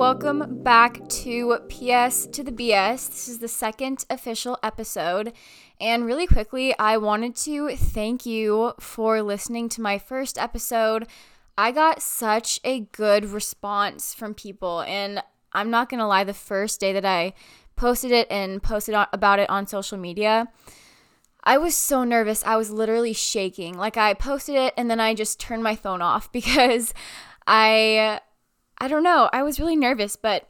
welcome back to PS to the BS. This is the second official episode. And really quickly, I wanted to thank you for listening to my first episode. I got such a good response from people, and I'm not gonna lie, the first day that I posted it and posted about it on social media, I was so nervous. I was literally shaking. Like I posted it and then I just turned my phone off because I I don't know, I was really nervous, but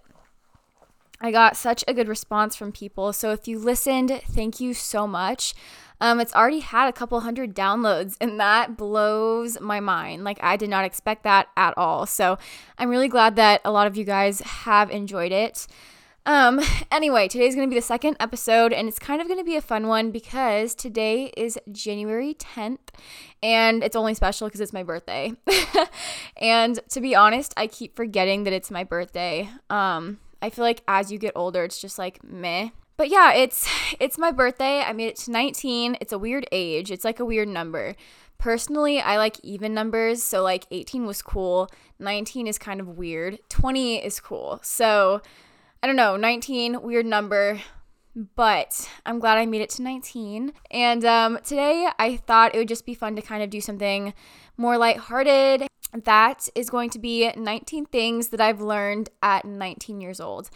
I got such a good response from people. So if you listened, thank you so much. Um, it's already had a couple hundred downloads, and that blows my mind. Like, I did not expect that at all. So, I'm really glad that a lot of you guys have enjoyed it. Um, anyway, today's gonna be the second episode, and it's kind of gonna be a fun one because today is January 10th, and it's only special because it's my birthday. and to be honest, I keep forgetting that it's my birthday. Um, I feel like as you get older, it's just like meh. But yeah, it's it's my birthday. I made it to 19. It's a weird age. It's like a weird number. Personally, I like even numbers, so like 18 was cool. 19 is kind of weird. 20 is cool. So I don't know, 19, weird number, but I'm glad I made it to 19. And um, today I thought it would just be fun to kind of do something more lighthearted. That is going to be 19 things that I've learned at 19 years old.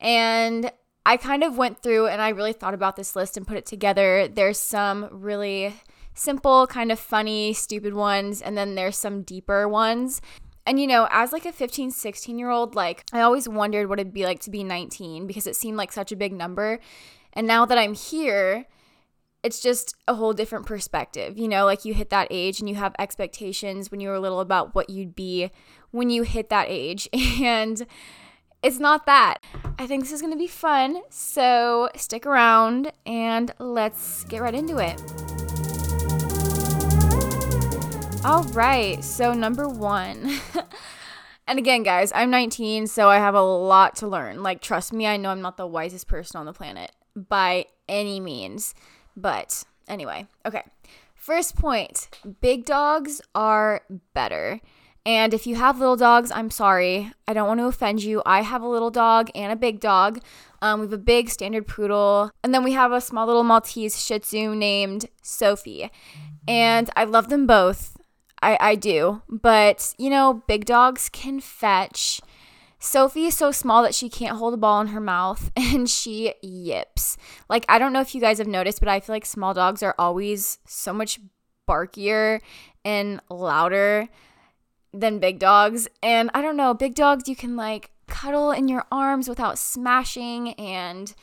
And I kind of went through and I really thought about this list and put it together. There's some really simple, kind of funny, stupid ones, and then there's some deeper ones. And you know, as like a 15, 16 year old, like I always wondered what it'd be like to be 19 because it seemed like such a big number. And now that I'm here, it's just a whole different perspective. You know, like you hit that age and you have expectations when you were little about what you'd be when you hit that age. And it's not that. I think this is going to be fun. So stick around and let's get right into it. All right, so number one. and again, guys, I'm 19, so I have a lot to learn. Like, trust me, I know I'm not the wisest person on the planet by any means. But anyway, okay. First point big dogs are better. And if you have little dogs, I'm sorry. I don't want to offend you. I have a little dog and a big dog. Um, we have a big standard poodle. And then we have a small little Maltese Shih Tzu named Sophie. And I love them both. I, I do. But, you know, big dogs can fetch. Sophie is so small that she can't hold a ball in her mouth and she yips. Like, I don't know if you guys have noticed, but I feel like small dogs are always so much barkier and louder than big dogs. And I don't know, big dogs you can like cuddle in your arms without smashing and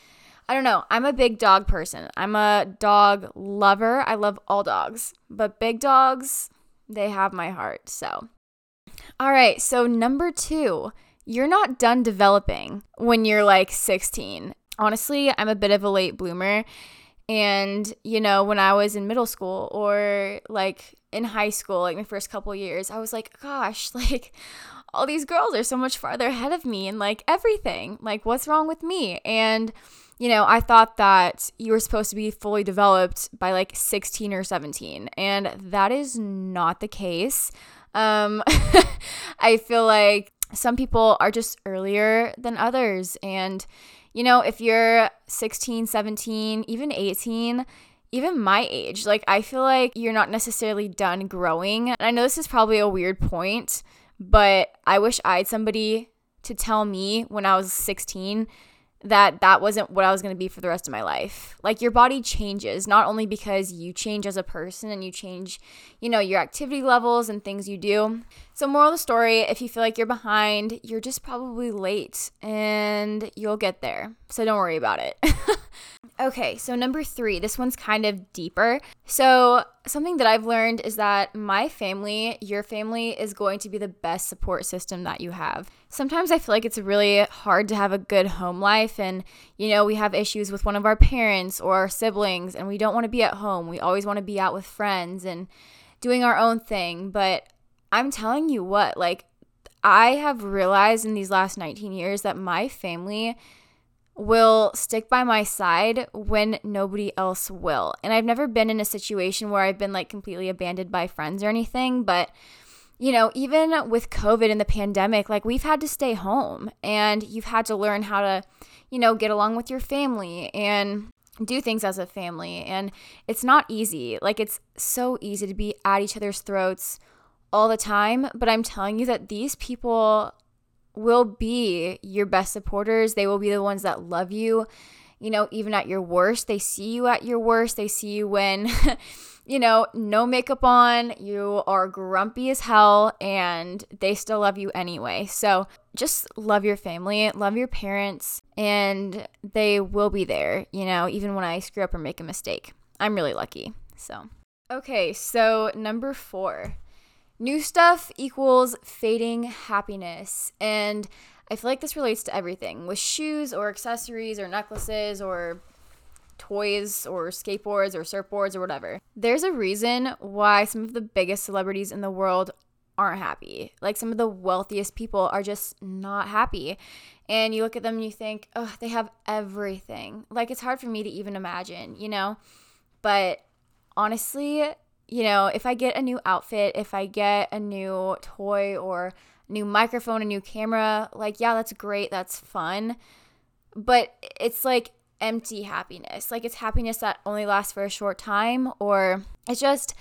I don't know. I'm a big dog person. I'm a dog lover. I love all dogs. But big dogs, they have my heart. So, all right. So, number two, you're not done developing when you're like 16. Honestly, I'm a bit of a late bloomer. And, you know, when I was in middle school or like in high school, like my first couple years, I was like, gosh, like all these girls are so much farther ahead of me and like everything. Like, what's wrong with me? And, you know, I thought that you were supposed to be fully developed by like 16 or 17, and that is not the case. Um, I feel like some people are just earlier than others. And, you know, if you're 16, 17, even 18, even my age, like I feel like you're not necessarily done growing. And I know this is probably a weird point, but I wish I had somebody to tell me when I was 16 that that wasn't what I was going to be for the rest of my life. Like your body changes not only because you change as a person and you change, you know, your activity levels and things you do. So moral of the story, if you feel like you're behind, you're just probably late and you'll get there. So don't worry about it. Okay, so number three, this one's kind of deeper. So, something that I've learned is that my family, your family, is going to be the best support system that you have. Sometimes I feel like it's really hard to have a good home life, and you know, we have issues with one of our parents or our siblings, and we don't want to be at home. We always want to be out with friends and doing our own thing. But I'm telling you what, like, I have realized in these last 19 years that my family will stick by my side when nobody else will. And I've never been in a situation where I've been like completely abandoned by friends or anything, but you know, even with COVID and the pandemic, like we've had to stay home and you've had to learn how to, you know, get along with your family and do things as a family. And it's not easy. Like it's so easy to be at each other's throats all the time. But I'm telling you that these people will be your best supporters. They will be the ones that love you, you know, even at your worst. They see you at your worst. They see you when. you know, no makeup on, you are grumpy as hell, and they still love you anyway. So just love your family, love your parents, and they will be there, you know, even when I screw up or make a mistake. I'm really lucky. So, okay, so number four new stuff equals fading happiness. And I feel like this relates to everything with shoes or accessories or necklaces or toys or skateboards or surfboards or whatever. There's a reason why some of the biggest celebrities in the world aren't happy. Like some of the wealthiest people are just not happy. And you look at them and you think, oh, they have everything. Like it's hard for me to even imagine, you know? But honestly, you know, if I get a new outfit, if I get a new toy or new microphone, a new camera, like, yeah, that's great. That's fun. But it's like empty happiness. Like it's happiness that only lasts for a short time or it's just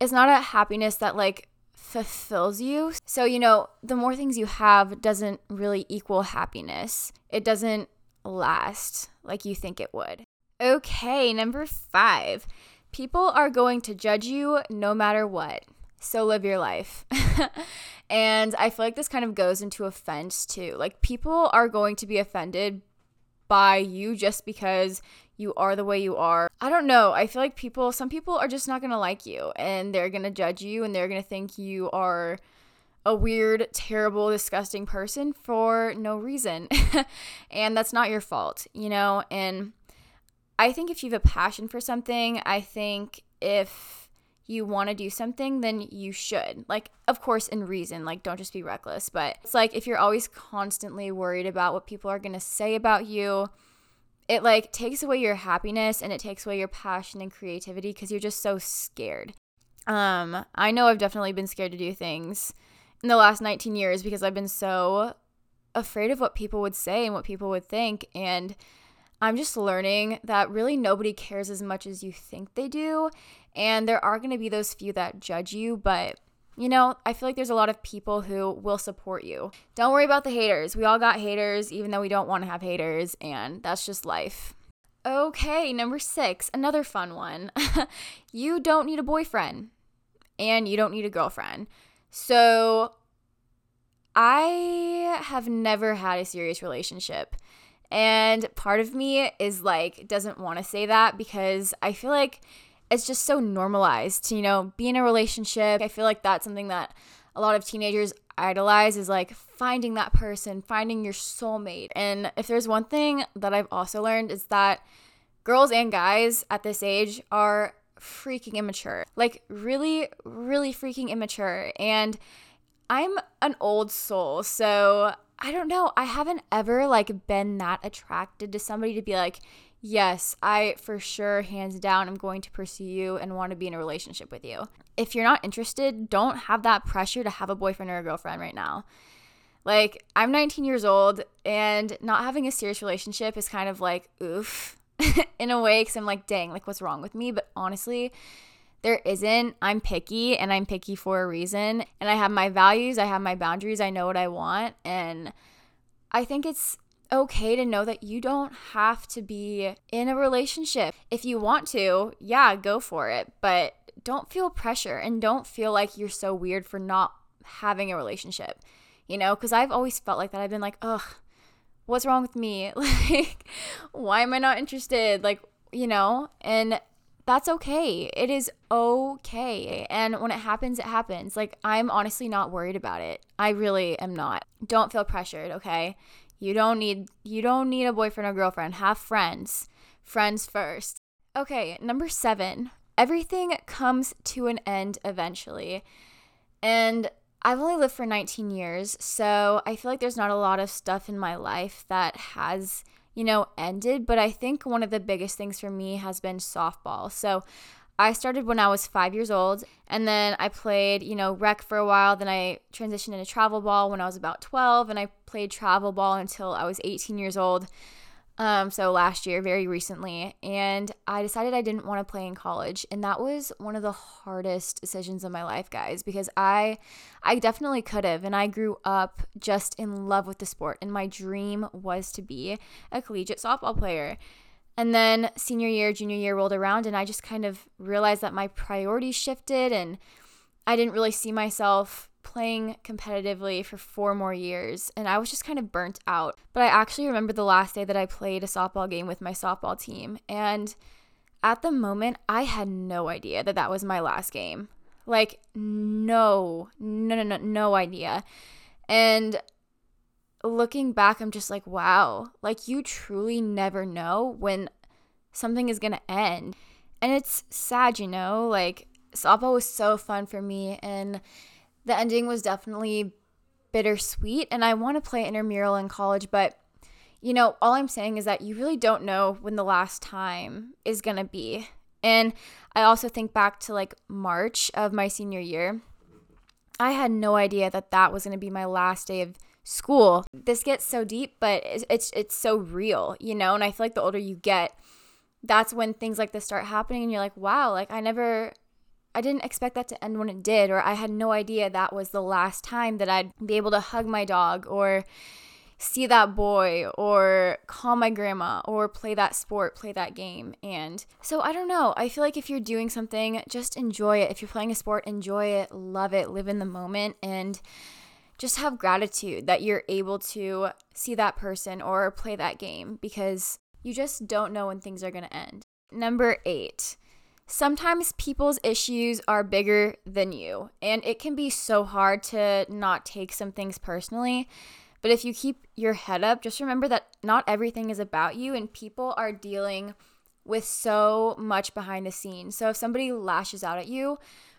it's not a happiness that like fulfills you. So, you know, the more things you have doesn't really equal happiness. It doesn't last like you think it would. Okay, number 5. People are going to judge you no matter what. So live your life. and I feel like this kind of goes into offense too. Like people are going to be offended by you just because you are the way you are. I don't know. I feel like people, some people are just not going to like you and they're going to judge you and they're going to think you are a weird, terrible, disgusting person for no reason. and that's not your fault, you know? And I think if you have a passion for something, I think if you want to do something, then you should. Like, of course, in reason. Like, don't just be reckless. But it's like if you're always constantly worried about what people are going to say about you, it like takes away your happiness and it takes away your passion and creativity because you're just so scared. Um, I know I've definitely been scared to do things in the last 19 years because I've been so afraid of what people would say and what people would think. And I'm just learning that really nobody cares as much as you think they do. And there are going to be those few that judge you, but you know, I feel like there's a lot of people who will support you. Don't worry about the haters. We all got haters, even though we don't want to have haters, and that's just life. Okay, number six, another fun one. you don't need a boyfriend and you don't need a girlfriend. So, I have never had a serious relationship. And part of me is like, doesn't want to say that because I feel like it's just so normalized to, you know, be in a relationship. I feel like that's something that a lot of teenagers idolize is like finding that person, finding your soulmate. And if there's one thing that I've also learned is that girls and guys at this age are freaking immature. Like really really freaking immature and I'm an old soul. So I don't know. I haven't ever like been that attracted to somebody to be like, yes, I for sure, hands down, I'm going to pursue you and want to be in a relationship with you. If you're not interested, don't have that pressure to have a boyfriend or a girlfriend right now. Like, I'm 19 years old and not having a serious relationship is kind of like, oof, in a way, because I'm like, dang, like, what's wrong with me? But honestly, there isn't. I'm picky and I'm picky for a reason. And I have my values, I have my boundaries, I know what I want. And I think it's okay to know that you don't have to be in a relationship. If you want to, yeah, go for it. But don't feel pressure and don't feel like you're so weird for not having a relationship. You know, because I've always felt like that. I've been like, ugh, what's wrong with me? Like, why am I not interested? Like, you know, and that's okay. It is okay. And when it happens, it happens. Like, I'm honestly not worried about it. I really am not. Don't feel pressured, okay? You don't need you don't need a boyfriend or girlfriend. Have friends. Friends first. Okay, number 7. Everything comes to an end eventually. And I've only lived for 19 years, so I feel like there's not a lot of stuff in my life that has you know, ended. But I think one of the biggest things for me has been softball. So I started when I was five years old, and then I played, you know, rec for a while. Then I transitioned into travel ball when I was about 12, and I played travel ball until I was 18 years old. Um, so last year, very recently, and I decided I didn't want to play in college, and that was one of the hardest decisions of my life, guys, because I, I definitely could have, and I grew up just in love with the sport, and my dream was to be a collegiate softball player. And then senior year, junior year rolled around, and I just kind of realized that my priorities shifted, and I didn't really see myself playing competitively for four more years and I was just kind of burnt out. But I actually remember the last day that I played a softball game with my softball team. And at the moment, I had no idea that that was my last game. Like, no, no, no, no, no idea. And looking back, I'm just like, wow, like you truly never know when something is going to end. And it's sad, you know, like softball was so fun for me. And the ending was definitely bittersweet and I want to play intramural in college, but you know, all I'm saying is that you really don't know when the last time is going to be. And I also think back to like March of my senior year. I had no idea that that was going to be my last day of school. This gets so deep, but it's, it's it's so real, you know? And I feel like the older you get, that's when things like this start happening and you're like, "Wow, like I never I didn't expect that to end when it did, or I had no idea that was the last time that I'd be able to hug my dog or see that boy or call my grandma or play that sport, play that game. And so I don't know. I feel like if you're doing something, just enjoy it. If you're playing a sport, enjoy it, love it, live in the moment, and just have gratitude that you're able to see that person or play that game because you just don't know when things are going to end. Number eight Sometimes people's issues are bigger than you, and it can be so hard to not take some things personally. But if you keep your head up, just remember that not everything is about you, and people are dealing with so much behind the scenes. So if somebody lashes out at you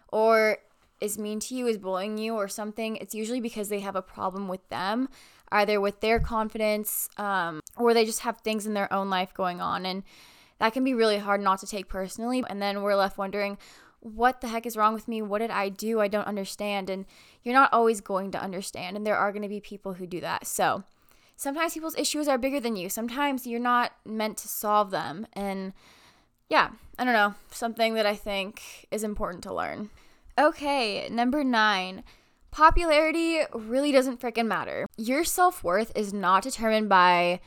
or is mean to you, is bullying you, or something, it's usually because they have a problem with them, either with their confidence um, or they just have things in their own life going on. And that can be really hard not to take personally. And then we're left wondering, what the heck is wrong with me? What did I do? I don't understand. And you're not always going to understand. And there are going to be people who do that. So sometimes people's issues are bigger than you. Sometimes you're not meant to solve them. And yeah, I don't know, something that I think is important to learn. Okay, number nine. Popularity really doesn't freaking matter. Your self worth is not determined by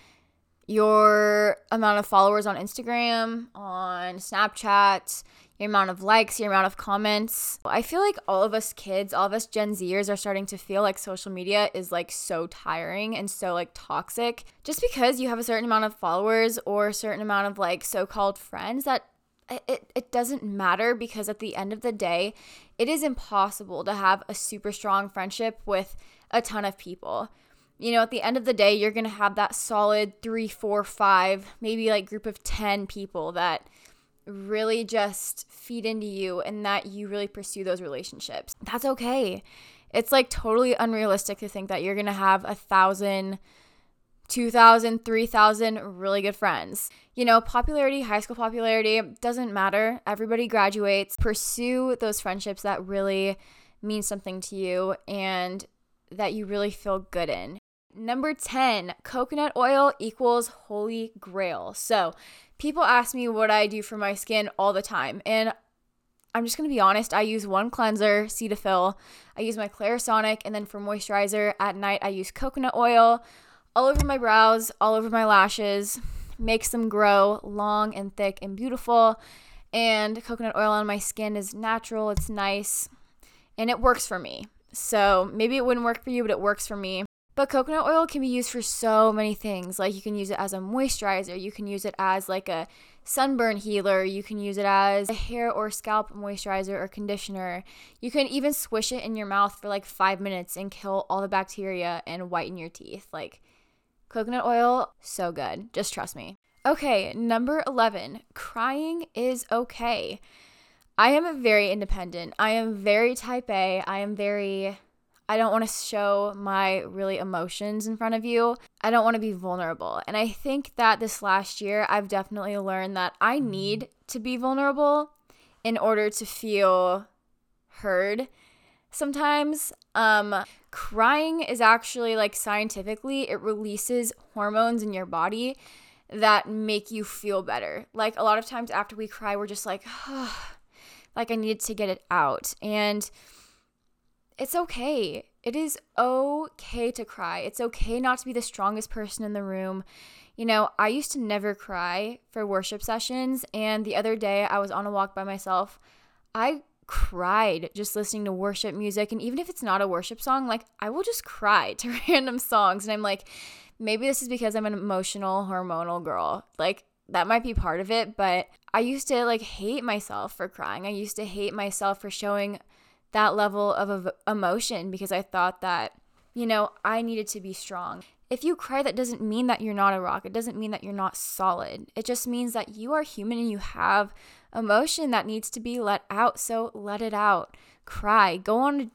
your amount of followers on Instagram, on Snapchat, your amount of likes, your amount of comments. I feel like all of us kids, all of us Gen Zers are starting to feel like social media is like so tiring and so like toxic. Just because you have a certain amount of followers or a certain amount of like so called friends that it, it doesn't matter because at the end of the day, it is impossible to have a super strong friendship with a ton of people you know, at the end of the day, you're going to have that solid three, four, five, maybe like group of 10 people that really just feed into you and that you really pursue those relationships. That's okay. It's like totally unrealistic to think that you're going to have a thousand, 2,000, 3,000 really good friends. You know, popularity, high school popularity, doesn't matter. Everybody graduates. Pursue those friendships that really mean something to you and that you really feel good in. Number 10, coconut oil equals holy grail. So, people ask me what I do for my skin all the time. And I'm just going to be honest, I use one cleanser, Cetaphil. I use my Clarisonic. And then for moisturizer at night, I use coconut oil all over my brows, all over my lashes. Makes them grow long and thick and beautiful. And coconut oil on my skin is natural, it's nice, and it works for me. So maybe it wouldn't work for you, but it works for me. But coconut oil can be used for so many things. Like you can use it as a moisturizer, you can use it as like a sunburn healer, you can use it as a hair or scalp moisturizer or conditioner. You can even swish it in your mouth for like 5 minutes and kill all the bacteria and whiten your teeth. Like coconut oil, so good. Just trust me. Okay, number 11. Crying is okay. I am very independent. I am very type A. I am very I don't want to show my really emotions in front of you. I don't want to be vulnerable. And I think that this last year, I've definitely learned that I need to be vulnerable in order to feel heard sometimes. Um, crying is actually like scientifically, it releases hormones in your body that make you feel better. Like a lot of times after we cry, we're just like, oh, like I needed to get it out. And it's okay. It is okay to cry. It's okay not to be the strongest person in the room. You know, I used to never cry for worship sessions. And the other day I was on a walk by myself. I cried just listening to worship music. And even if it's not a worship song, like I will just cry to random songs. And I'm like, maybe this is because I'm an emotional, hormonal girl. Like that might be part of it. But I used to like hate myself for crying. I used to hate myself for showing that level of emotion because I thought that, you know, I needed to be strong. If you cry, that doesn't mean that you're not a rock. It doesn't mean that you're not solid. It just means that you are human and you have emotion that needs to be let out. So let it out. Cry. Go on a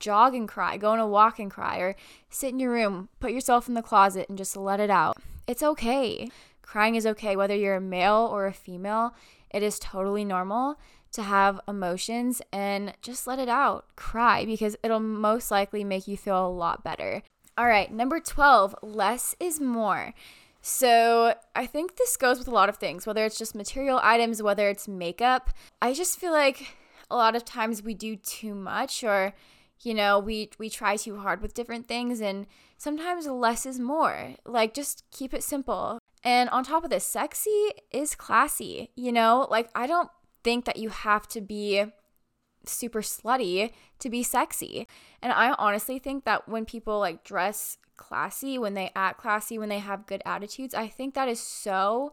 jog and cry. Go on a walk and cry. Or sit in your room, put yourself in the closet and just let it out. It's okay. Crying is okay, whether you're a male or a female. It is totally normal to have emotions and just let it out. Cry because it'll most likely make you feel a lot better. All right, number 12, less is more. So I think this goes with a lot of things, whether it's just material items, whether it's makeup. I just feel like a lot of times we do too much or you know, we we try too hard with different things and sometimes less is more. Like just keep it simple. And on top of this, sexy is classy, you know? Like I don't think that you have to be super slutty to be sexy. And I honestly think that when people like dress classy, when they act classy, when they have good attitudes, I think that is so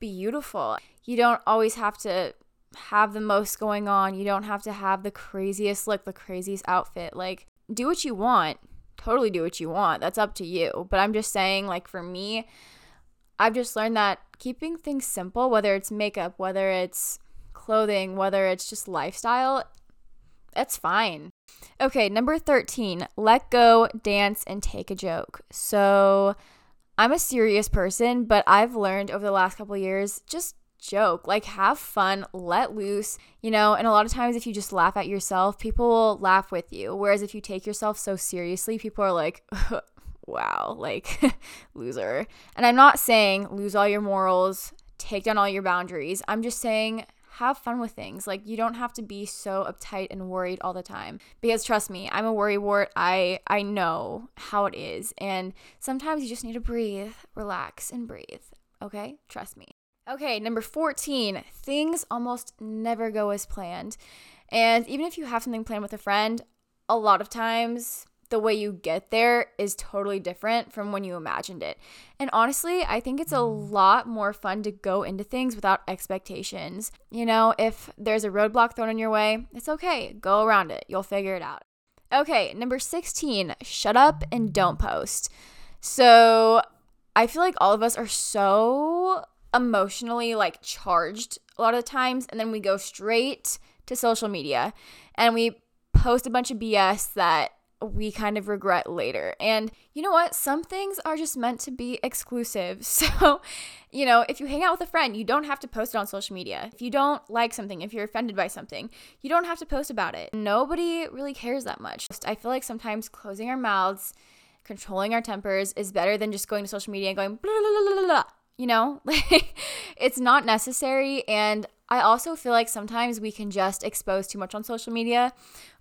beautiful. You don't always have to have the most going on. You don't have to have the craziest look, the craziest outfit. Like, do what you want. Totally do what you want. That's up to you. But I'm just saying, like, for me, I've just learned that keeping things simple, whether it's makeup, whether it's clothing, whether it's just lifestyle, that's fine. Okay, number 13, let go, dance, and take a joke. So I'm a serious person, but I've learned over the last couple years just joke, like have fun, let loose, you know. And a lot of times, if you just laugh at yourself, people will laugh with you. Whereas if you take yourself so seriously, people are like, wow, like loser. And I'm not saying lose all your morals, take down all your boundaries. I'm just saying have fun with things. Like you don't have to be so uptight and worried all the time. Because trust me, I'm a worrywart. I I know how it is. And sometimes you just need to breathe, relax and breathe. Okay? Trust me. Okay, number 14. Things almost never go as planned. And even if you have something planned with a friend, a lot of times the way you get there is totally different from when you imagined it. And honestly, I think it's a mm. lot more fun to go into things without expectations. You know, if there's a roadblock thrown in your way, it's okay. Go around it. You'll figure it out. Okay, number 16, shut up and don't post. So, I feel like all of us are so emotionally like charged a lot of the times and then we go straight to social media and we post a bunch of BS that we kind of regret later. And you know what? Some things are just meant to be exclusive. So, you know, if you hang out with a friend, you don't have to post it on social media. If you don't like something, if you're offended by something, you don't have to post about it. Nobody really cares that much. I feel like sometimes closing our mouths, controlling our tempers is better than just going to social media and going blah, blah, blah, blah, blah. You know, like it's not necessary. And I also feel like sometimes we can just expose too much on social media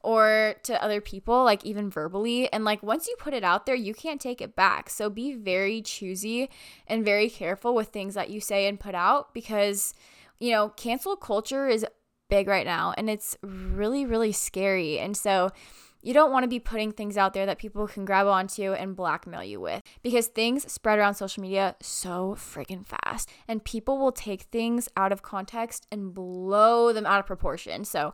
or to other people, like even verbally. And like once you put it out there, you can't take it back. So be very choosy and very careful with things that you say and put out because, you know, cancel culture is big right now and it's really, really scary. And so, you don't want to be putting things out there that people can grab onto and blackmail you with because things spread around social media so freaking fast and people will take things out of context and blow them out of proportion. So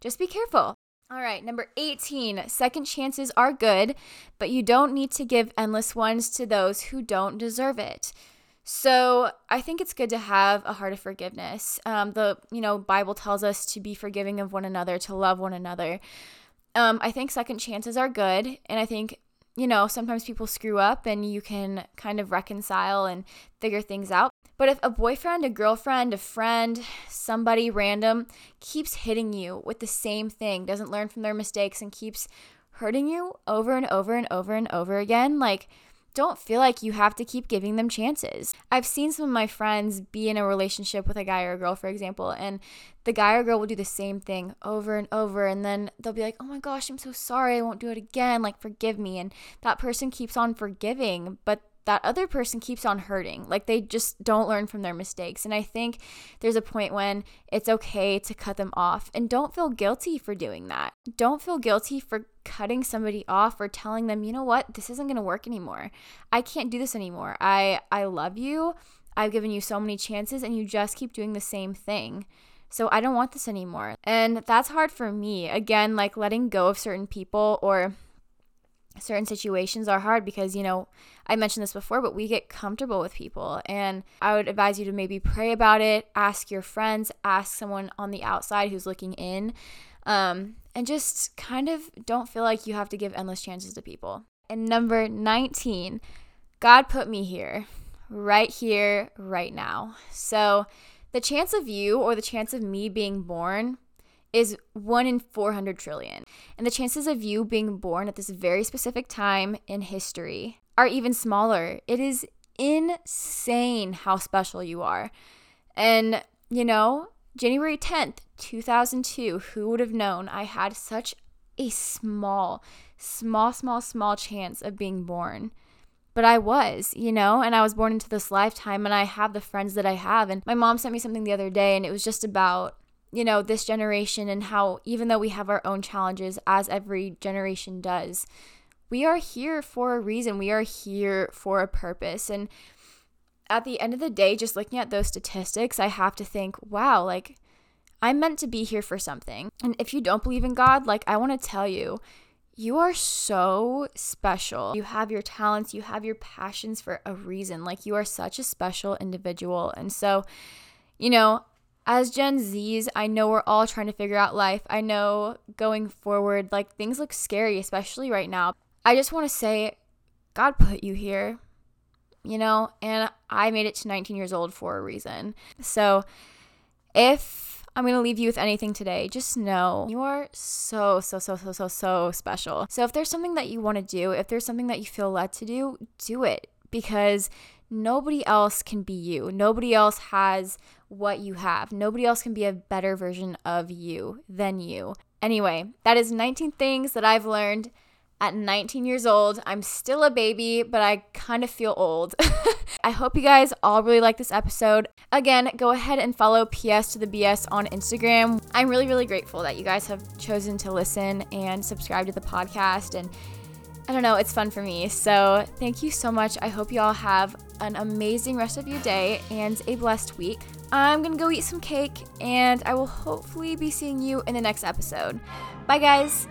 just be careful. All right, number 18. Second chances are good, but you don't need to give endless ones to those who don't deserve it. So I think it's good to have a heart of forgiveness. Um, the you know Bible tells us to be forgiving of one another, to love one another um, I think second chances are good. And I think, you know, sometimes people screw up and you can kind of reconcile and figure things out. But if a boyfriend, a girlfriend, a friend, somebody random keeps hitting you with the same thing, doesn't learn from their mistakes, and keeps hurting you over and over and over and over again, like, don't feel like you have to keep giving them chances. I've seen some of my friends be in a relationship with a guy or a girl, for example, and the guy or girl will do the same thing over and over. And then they'll be like, oh my gosh, I'm so sorry. I won't do it again. Like, forgive me. And that person keeps on forgiving, but that other person keeps on hurting. Like they just don't learn from their mistakes. And I think there's a point when it's okay to cut them off and don't feel guilty for doing that. Don't feel guilty for cutting somebody off or telling them, "You know what? This isn't going to work anymore. I can't do this anymore. I I love you. I've given you so many chances and you just keep doing the same thing." So I don't want this anymore. And that's hard for me. Again, like letting go of certain people or certain situations are hard because, you know, I mentioned this before, but we get comfortable with people. And I would advise you to maybe pray about it, ask your friends, ask someone on the outside who's looking in, um, and just kind of don't feel like you have to give endless chances to people. And number 19, God put me here, right here, right now. So the chance of you or the chance of me being born is 1 in 400 trillion. And the chances of you being born at this very specific time in history are even smaller. It is insane how special you are. And, you know, January 10th, 2002, who would have known I had such a small, small, small, small chance of being born? But I was, you know, and I was born into this lifetime and I have the friends that I have. And my mom sent me something the other day and it was just about you know, this generation and how even though we have our own challenges, as every generation does, we are here for a reason. We are here for a purpose. And at the end of the day, just looking at those statistics, I have to think, wow, like I'm meant to be here for something. And if you don't believe in God, like I want to tell you, you are so special. You have your talents, you have your passions for a reason. Like you are such a special individual. And so, you know, as Gen Zs, I know we're all trying to figure out life. I know going forward, like things look scary, especially right now. I just want to say, God put you here, you know, and I made it to 19 years old for a reason. So if I'm going to leave you with anything today, just know you are so, so, so, so, so, so special. So if there's something that you want to do, if there's something that you feel led to do, do it because nobody else can be you. Nobody else has what you have. Nobody else can be a better version of you than you. Anyway, that is 19 things that I've learned at 19 years old. I'm still a baby, but I kind of feel old. I hope you guys all really like this episode. Again, go ahead and follow PS to the BS on Instagram. I'm really, really grateful that you guys have chosen to listen and subscribe to the podcast. And I don't know, it's fun for me. So thank you so much. I hope you all have an amazing rest of your day and a blessed week. I'm gonna go eat some cake, and I will hopefully be seeing you in the next episode. Bye, guys.